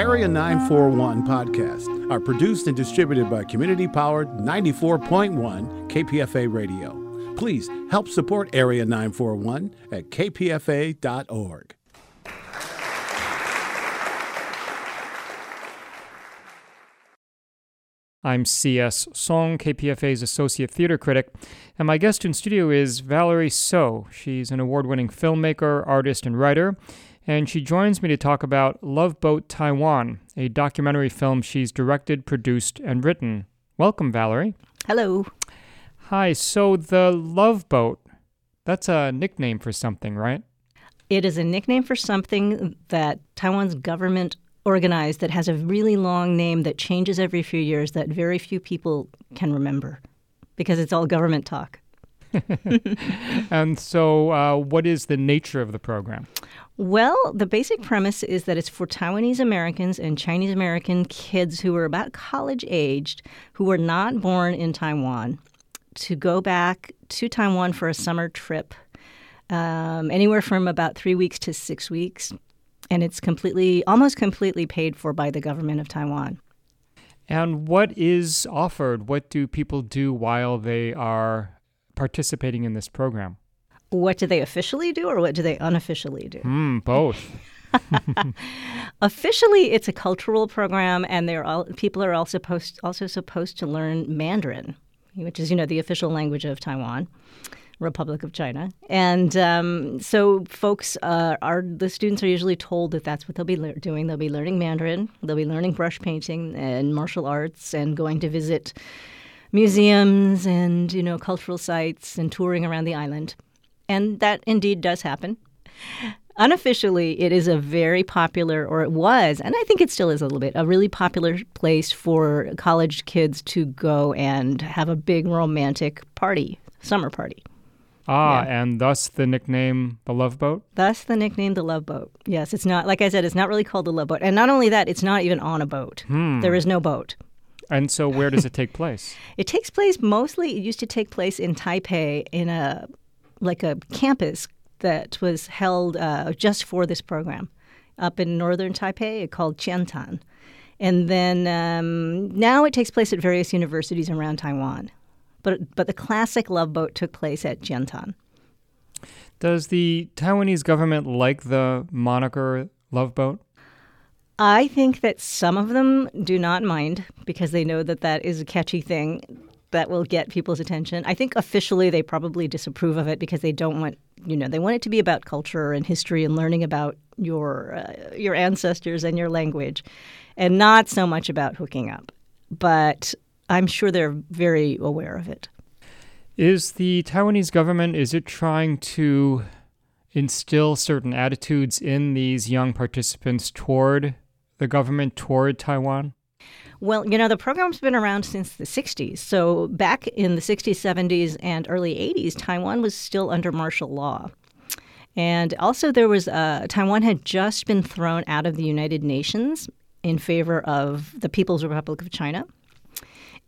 Area 941 podcasts are produced and distributed by community powered 94.1 KPFA Radio. Please help support Area 941 at kpfa.org. I'm C.S. Soong, KPFA's associate theater critic, and my guest in studio is Valerie Soe. She's an award winning filmmaker, artist, and writer, and she joins me to talk about Love Boat Taiwan, a documentary film she's directed, produced, and written. Welcome, Valerie. Hello. Hi, so the Love Boat, that's a nickname for something, right? It is a nickname for something that Taiwan's government organized that has a really long name that changes every few years that very few people can remember because it's all government talk. and so, uh, what is the nature of the program? Well, the basic premise is that it's for Taiwanese Americans and Chinese American kids who are about college aged who were not born in Taiwan to go back to Taiwan for a summer trip, um, anywhere from about three weeks to six weeks, and it's completely, almost completely paid for by the government of Taiwan. And what is offered? What do people do while they are participating in this program? What do they officially do, or what do they unofficially do? Mm, both. Officially, it's a cultural program, and they're all, people are all supposed, also supposed to learn Mandarin, which is, you know, the official language of Taiwan. Republic of China. And um, so, folks uh, are the students are usually told that that's what they'll be le- doing. They'll be learning Mandarin. They'll be learning brush painting and martial arts, and going to visit museums and you know cultural sites and touring around the island. And that indeed does happen. Unofficially, it is a very popular, or it was, and I think it still is a little bit, a really popular place for college kids to go and have a big romantic party, summer party. Ah, yeah. and thus the nickname the Love Boat? Thus the nickname the Love Boat. Yes, it's not, like I said, it's not really called the Love Boat. And not only that, it's not even on a boat. Hmm. There is no boat. And so where does it take place? it takes place mostly, it used to take place in Taipei in a, like a campus that was held uh, just for this program up in northern Taipei called Chien Tan. And then um, now it takes place at various universities around Taiwan but but the classic love boat took place at Chien Tan. Does the Taiwanese government like the moniker love boat? I think that some of them do not mind because they know that that is a catchy thing that will get people's attention. I think officially they probably disapprove of it because they don't want, you know, they want it to be about culture and history and learning about your uh, your ancestors and your language and not so much about hooking up. But I'm sure they're very aware of it. Is the Taiwanese government is it trying to instill certain attitudes in these young participants toward the government toward Taiwan? Well, you know, the program's been around since the 60s. So back in the 60s, 70s, and early 80s, Taiwan was still under martial law. And also, there was uh, Taiwan had just been thrown out of the United Nations in favor of the People's Republic of China.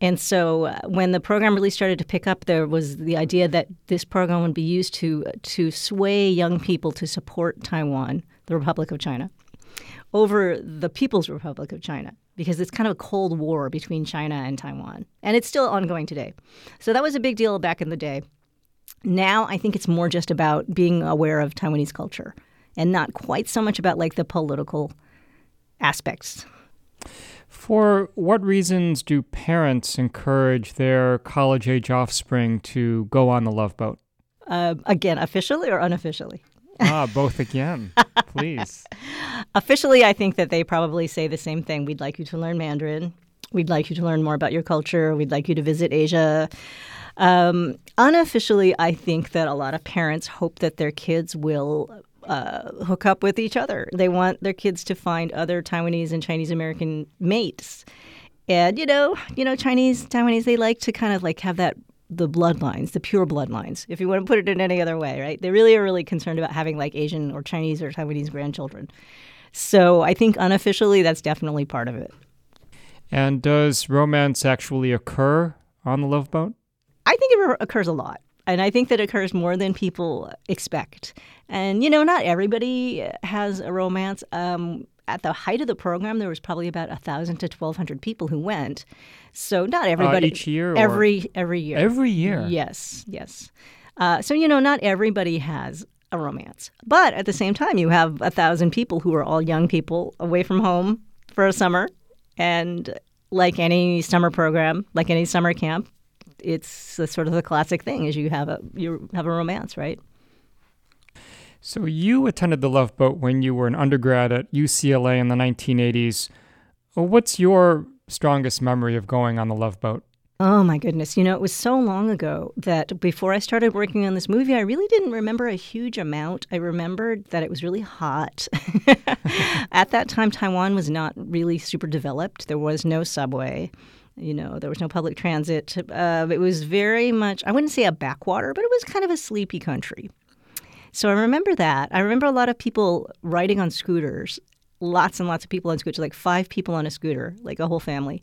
And so uh, when the program really started to pick up, there was the idea that this program would be used to to sway young people to support Taiwan, the Republic of China, over the People's Republic of China, because it's kind of a cold war between China and Taiwan, and it's still ongoing today. So that was a big deal back in the day. Now I think it's more just about being aware of Taiwanese culture, and not quite so much about like the political aspects. For what reasons do parents encourage their college age offspring to go on the love boat? Uh, again, officially or unofficially? ah, both again, please. Officially, I think that they probably say the same thing. We'd like you to learn Mandarin. We'd like you to learn more about your culture. We'd like you to visit Asia. Um, unofficially, I think that a lot of parents hope that their kids will uh, hook up with each other. They want their kids to find other Taiwanese and Chinese American mates. And you know, you know, Chinese Taiwanese they like to kind of like have that the bloodlines, the pure bloodlines, if you want to put it in any other way, right? They really are really concerned about having like Asian or Chinese or Taiwanese grandchildren. So I think unofficially that's definitely part of it. And does romance actually occur on the love boat? I think it occurs a lot. And I think that occurs more than people expect. And, you know, not everybody has a romance. Um, at the height of the program, there was probably about a thousand to twelve hundred people who went. So not everybody uh, each year. Every every year. Every year. Yes, yes. Uh, so you know, not everybody has a romance, but at the same time, you have a thousand people who are all young people away from home for a summer, and like any summer program, like any summer camp, it's sort of the classic thing: is you have a you have a romance, right? So you attended the Love Boat when you were an undergrad at UCLA in the 1980s. What's your strongest memory of going on the Love Boat? Oh my goodness. You know, it was so long ago that before I started working on this movie, I really didn't remember a huge amount. I remembered that it was really hot. At that time, Taiwan was not really super developed. There was no subway. You know, there was no public transit. Uh, it was very much, I wouldn't say a backwater, but it was kind of a sleepy country. So I remember that. I remember a lot of people riding on scooters, lots and lots of people on scooters, like five people on a scooter, like a whole family.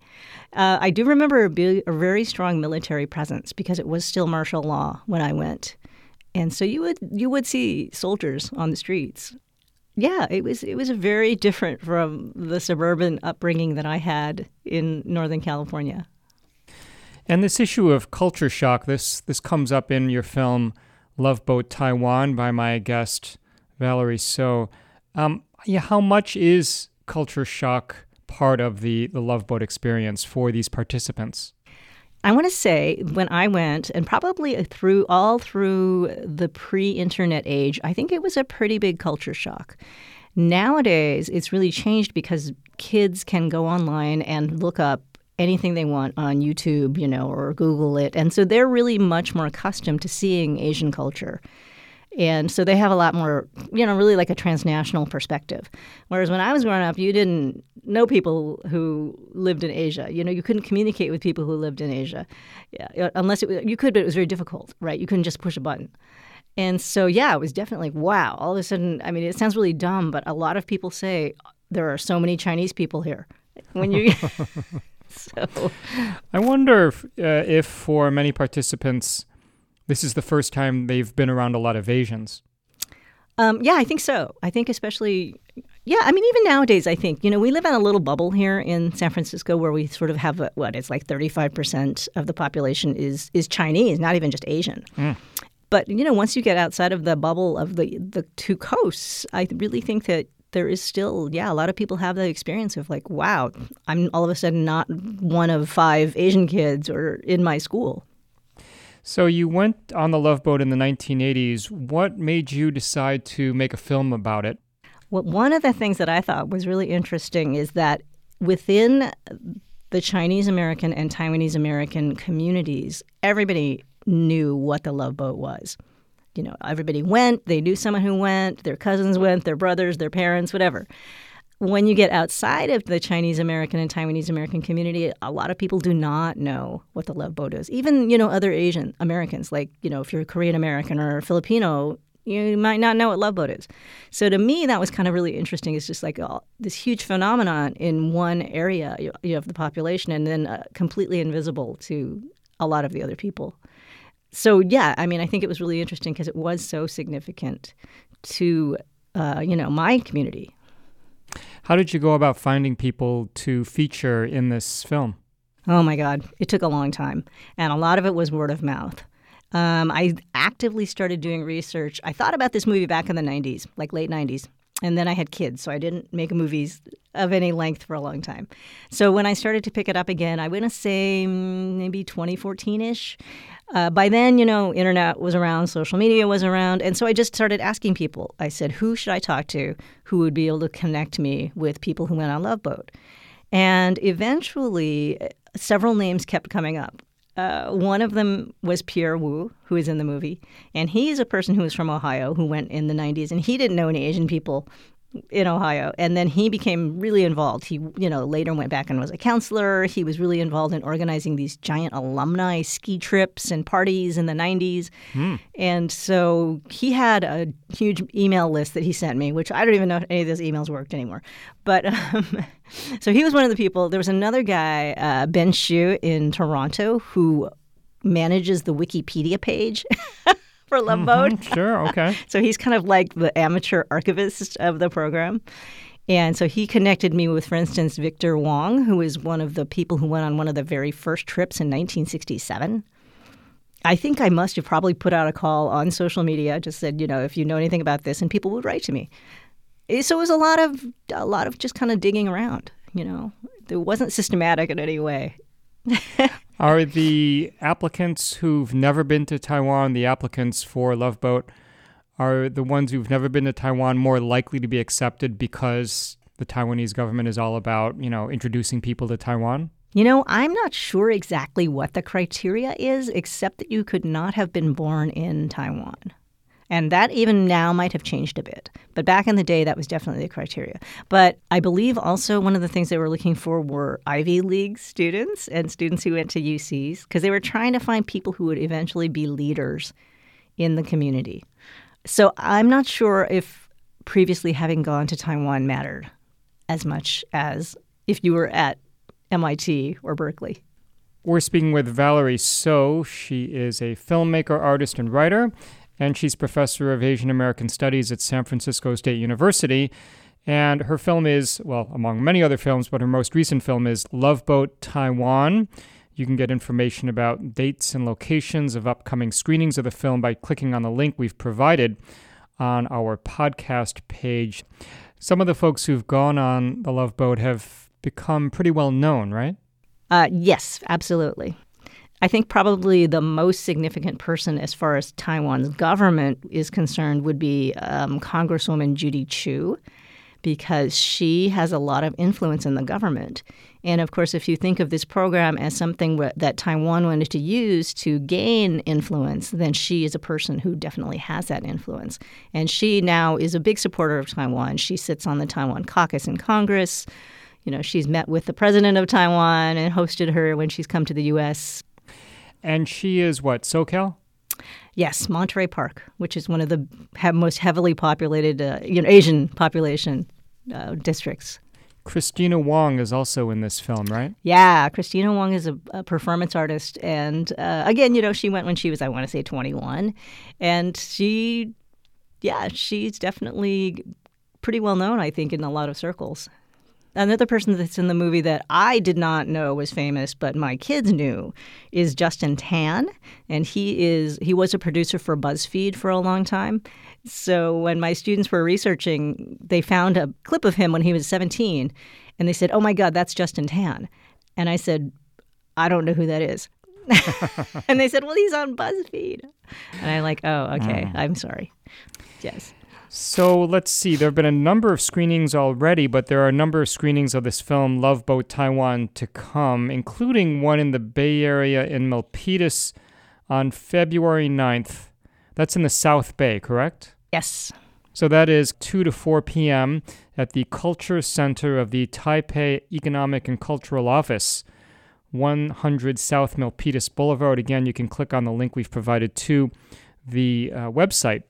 Uh, I do remember a, a very strong military presence because it was still martial law when I went, and so you would you would see soldiers on the streets. Yeah, it was it was very different from the suburban upbringing that I had in Northern California. And this issue of culture shock, this this comes up in your film Love Boat Taiwan by my guest, Valerie Soe. Um, yeah, how much is culture shock part of the, the Love Boat experience for these participants? I want to say when I went, and probably through all through the pre-internet age, I think it was a pretty big culture shock. Nowadays, it's really changed because kids can go online and look up anything they want on YouTube, you know, or Google it. And so they're really much more accustomed to seeing Asian culture. And so they have a lot more, you know, really like a transnational perspective. Whereas when I was growing up, you didn't know people who lived in Asia. You know, you couldn't communicate with people who lived in Asia, yeah, unless it, you could, but it was very difficult, right? You couldn't just push a button. And so, yeah, it was definitely like, wow. All of a sudden, I mean, it sounds really dumb, but a lot of people say there are so many Chinese people here. When you so I wonder if, uh, if for many participants, this is the first time they've been around a lot of Asians. Um, yeah, I think so. I think especially, yeah. I mean, even nowadays, I think you know we live in a little bubble here in San Francisco where we sort of have a, what it's like thirty five percent of the population is is Chinese, not even just Asian. Mm. But you know, once you get outside of the bubble of the the two coasts, I really think that there is still, yeah, a lot of people have that experience of like, wow, I'm all of a sudden not one of five Asian kids or in my school. So you went on the Love Boat in the 1980s. What made you decide to make a film about it? Well, one of the things that I thought was really interesting is that within the Chinese American and Taiwanese American communities, everybody knew what the Love Boat was you know, everybody went, they knew someone who went, their cousins went, their brothers, their parents, whatever. When you get outside of the Chinese American and Taiwanese American community, a lot of people do not know what the love boat is. Even, you know, other Asian Americans, like, you know, if you're a Korean American or Filipino, you might not know what love boat is. So to me, that was kind of really interesting. It's just like oh, this huge phenomenon in one area you have the population and then uh, completely invisible to a lot of the other people so yeah, I mean, I think it was really interesting because it was so significant to uh, you know my community. How did you go about finding people to feature in this film? Oh my God, it took a long time, and a lot of it was word of mouth. Um, I actively started doing research. I thought about this movie back in the '90s, like late '90s, and then I had kids, so I didn't make movies of any length for a long time. So when I started to pick it up again, I want to say maybe 2014 ish. Uh, by then, you know, internet was around, social media was around, and so I just started asking people. I said, "Who should I talk to? Who would be able to connect me with people who went on Love Boat?" And eventually, several names kept coming up. Uh, one of them was Pierre Wu, who is in the movie, and he's a person who was from Ohio who went in the '90s, and he didn't know any Asian people in Ohio. And then he became really involved. He, you know, later went back and was a counselor. He was really involved in organizing these giant alumni ski trips and parties in the 90s. Mm. And so he had a huge email list that he sent me, which I don't even know if any of those emails worked anymore. But um, so he was one of the people. There was another guy, uh, Ben Shu in Toronto, who manages the Wikipedia page. for Love Boat. Mm-hmm, sure, okay. so he's kind of like the amateur archivist of the program. And so he connected me with, for instance, Victor Wong, who is one of the people who went on one of the very first trips in 1967. I think I must have probably put out a call on social media, just said, you know, if you know anything about this, and people would write to me. Eh, so it was a lot of a lot of just kind of digging around, you know. It wasn't systematic in any way. Are the applicants who've never been to Taiwan, the applicants for Love Boat, are the ones who've never been to Taiwan more likely to be accepted because the Taiwanese government is all about, you know, introducing people to Taiwan? You know, I'm not sure exactly what the criteria is, except that you could not have been born in Taiwan. And that even now might have changed a bit. But back in the day, that was definitely the criteria. But I believe also one of the things they were looking for were Ivy League students and students who went to UCs, because they were trying to find people who would eventually be leaders in the community. So I'm not sure if previously having gone to Taiwan mattered as much as if you were at MIT or Berkeley. We're speaking with Valerie Soe. She is a filmmaker, artist, and writer, and she's professor of Asian American Studies at San Francisco State University. And her film is, well, among many other films, but her most recent film is Love Boat Taiwan. You can get information about dates and locations of upcoming screenings of the film by clicking on the link we've provided on our podcast page. Some of the folks who've gone on the Love Boat have become pretty well known, right? Uh, yes, absolutely. I think probably the most significant person as far as Taiwan's government is concerned would be um, Congresswoman Judy Chu, because she has a lot of influence in the government. And of course, if you think of this program as something that Taiwan wanted to use to gain influence, then she is a person who definitely has that influence. And she now is a big supporter of Taiwan. She sits on the Taiwan caucus in Congress you know, she's met with the president of Taiwan and hosted her when she's come to the U.S. And she is what, SoCal? Yes, Monterey Park, which is one of the most heavily populated, uh, you know, Asian population uh, districts. Christina Wong is also in this film, right? Yeah, Christina Wong is a, a performance artist, and uh, again, you know, she went when she was, I want to say, 21, and she, yeah, she's definitely pretty well known, I think, in a lot of circles. Another person that's in the movie that I did not know was famous, but my kids knew, is Justin Tan, and he is he was a producer for BuzzFeed for a long time. So when my students were researching, they found a clip of him when he was 17, and they said, "Oh my God, that's Justin Tan," and I said, "I don't know who that is." and they said, "Well, he's on BuzzFeed," and I'm like, "Oh, okay, mm. I'm sorry." Yes. So let's see. There have been a number of screenings already, but there are a number of screenings of this film, Love Boat Taiwan, to come, including one in the Bay Area in Milpitas on February 9th. That's in the South Bay, correct? Yes. So that is 2 to 4 p.m. at the Culture Center of the Taipei Economic and Cultural Office, 100 South Milpitas Boulevard. Again, you can click on the link we've provided to the uh, website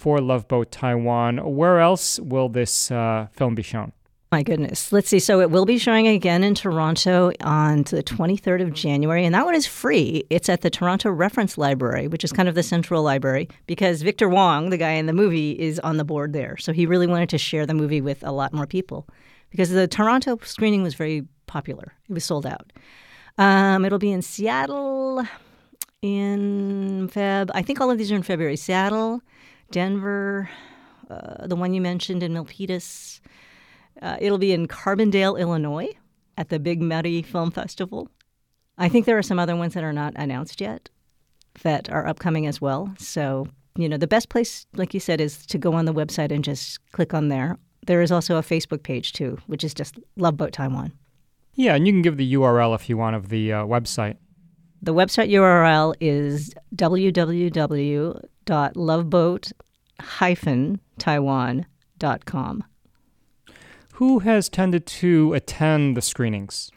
for Love Boat Taiwan. Where else will this uh, film be shown? My goodness. Let's see. So it will be showing again in Toronto on the 23rd of January, and that one is free. It's at the Toronto Reference Library, which is kind of the central library, because Victor Wong, the guy in the movie, is on the board there. So he really wanted to share the movie with a lot more people because the Toronto screening was very popular. It was sold out. Um, it'll be in Seattle in Feb. I think all of these are in February. Seattle, Denver, uh, the one you mentioned in Milpitas. Uh, it'll be in Carbondale, Illinois, at the Big Muddy Film Festival. I think there are some other ones that are not announced yet that are upcoming as well. So, you know, the best place, like you said, is to go on the website and just click on there. There is also a Facebook page too, which is just Love Boat Taiwan. Yeah, and you can give the URL if you want of the uh, website. The website URL is www.loveboat-taiwan.com. Who has tended to attend the screenings?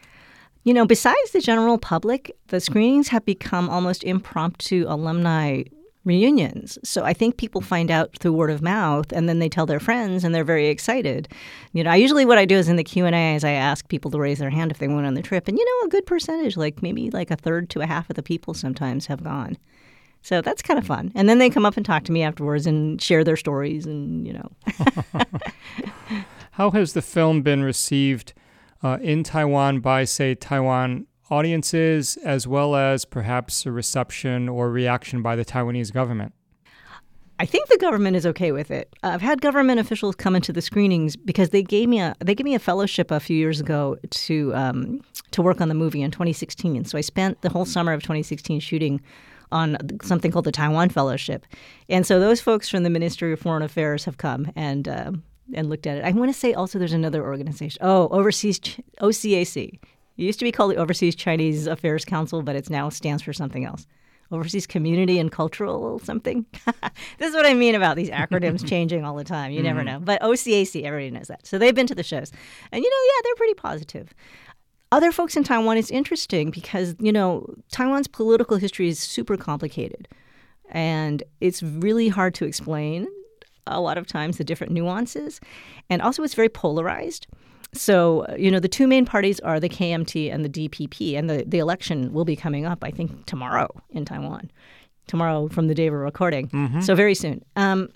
You know, besides the general public, the screenings have become almost impromptu alumni reunions. So I think people find out through word of mouth and then they tell their friends and they're very excited. You know, I usually what I do is in the Q&A is I ask people to raise their hand if they went on the trip and you know a good percentage like maybe like a third to a half of the people sometimes have gone. So that's kind of fun. And then they come up and talk to me afterwards and share their stories and, you know. How has the film been received uh, in Taiwan by, say, Taiwan audiences, as well as perhaps a reception or reaction by the Taiwanese government? I think the government is okay with it. I've had government officials come into the screenings because they gave me a they gave me a fellowship a few years ago to um, to work on the movie in 2016. So I spent the whole summer of 2016 shooting on something called the Taiwan Fellowship, and so those folks from the Ministry of Foreign Affairs have come and uh, and looked at it. I want to say also there's another organization. Oh, Overseas OCAC. It used to be called the Overseas Chinese Affairs Council, but it now stands for something else overseas community and cultural something. this is what I mean about these acronyms changing all the time. You mm never know. But OCAC, everybody knows that. So they've been to the shows. And, you know, yeah, they're pretty positive. Other folks in Taiwan, it's interesting because, you know, Taiwan's political history is super complicated. And it's really hard to explain a lot of times the different nuances. And also, it's very polarized. So, uh, you know, the two main parties are the KMT and the DPP, and the, the election will be coming up, I think, tomorrow in Taiwan. Tomorrow from the day we're recording. Mm-hmm. So, very soon. Um,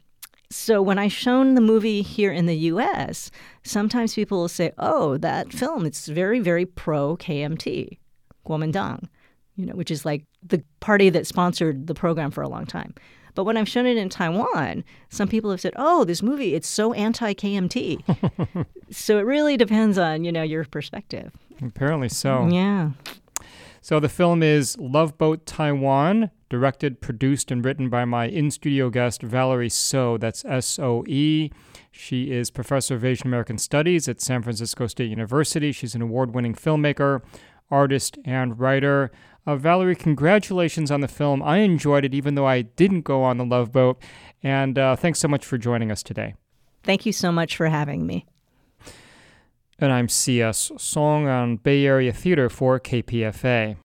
so, when I've shown the movie here in the US, sometimes people will say, oh, that film, it's very, very pro KMT, Kuomintang, you know, which is like the party that sponsored the program for a long time. But when I've shown it in Taiwan, some people have said, "Oh, this movie, it's so anti-KMT." so it really depends on, you know, your perspective. Apparently so. Yeah. So the film is Love Boat Taiwan, directed, produced, and written by my in studio guest, Valerie Soe. That's S O E. She is professor of Asian American Studies at San Francisco State University. She's an award winning filmmaker, artist, and writer. Uh, Valerie, congratulations on the film. I enjoyed it, even though I didn't go on the Love Boat. And uh, thanks so much for joining us today. Thank you so much for having me. And I'm C.S. Soong on Bay Area Theater for KPFA.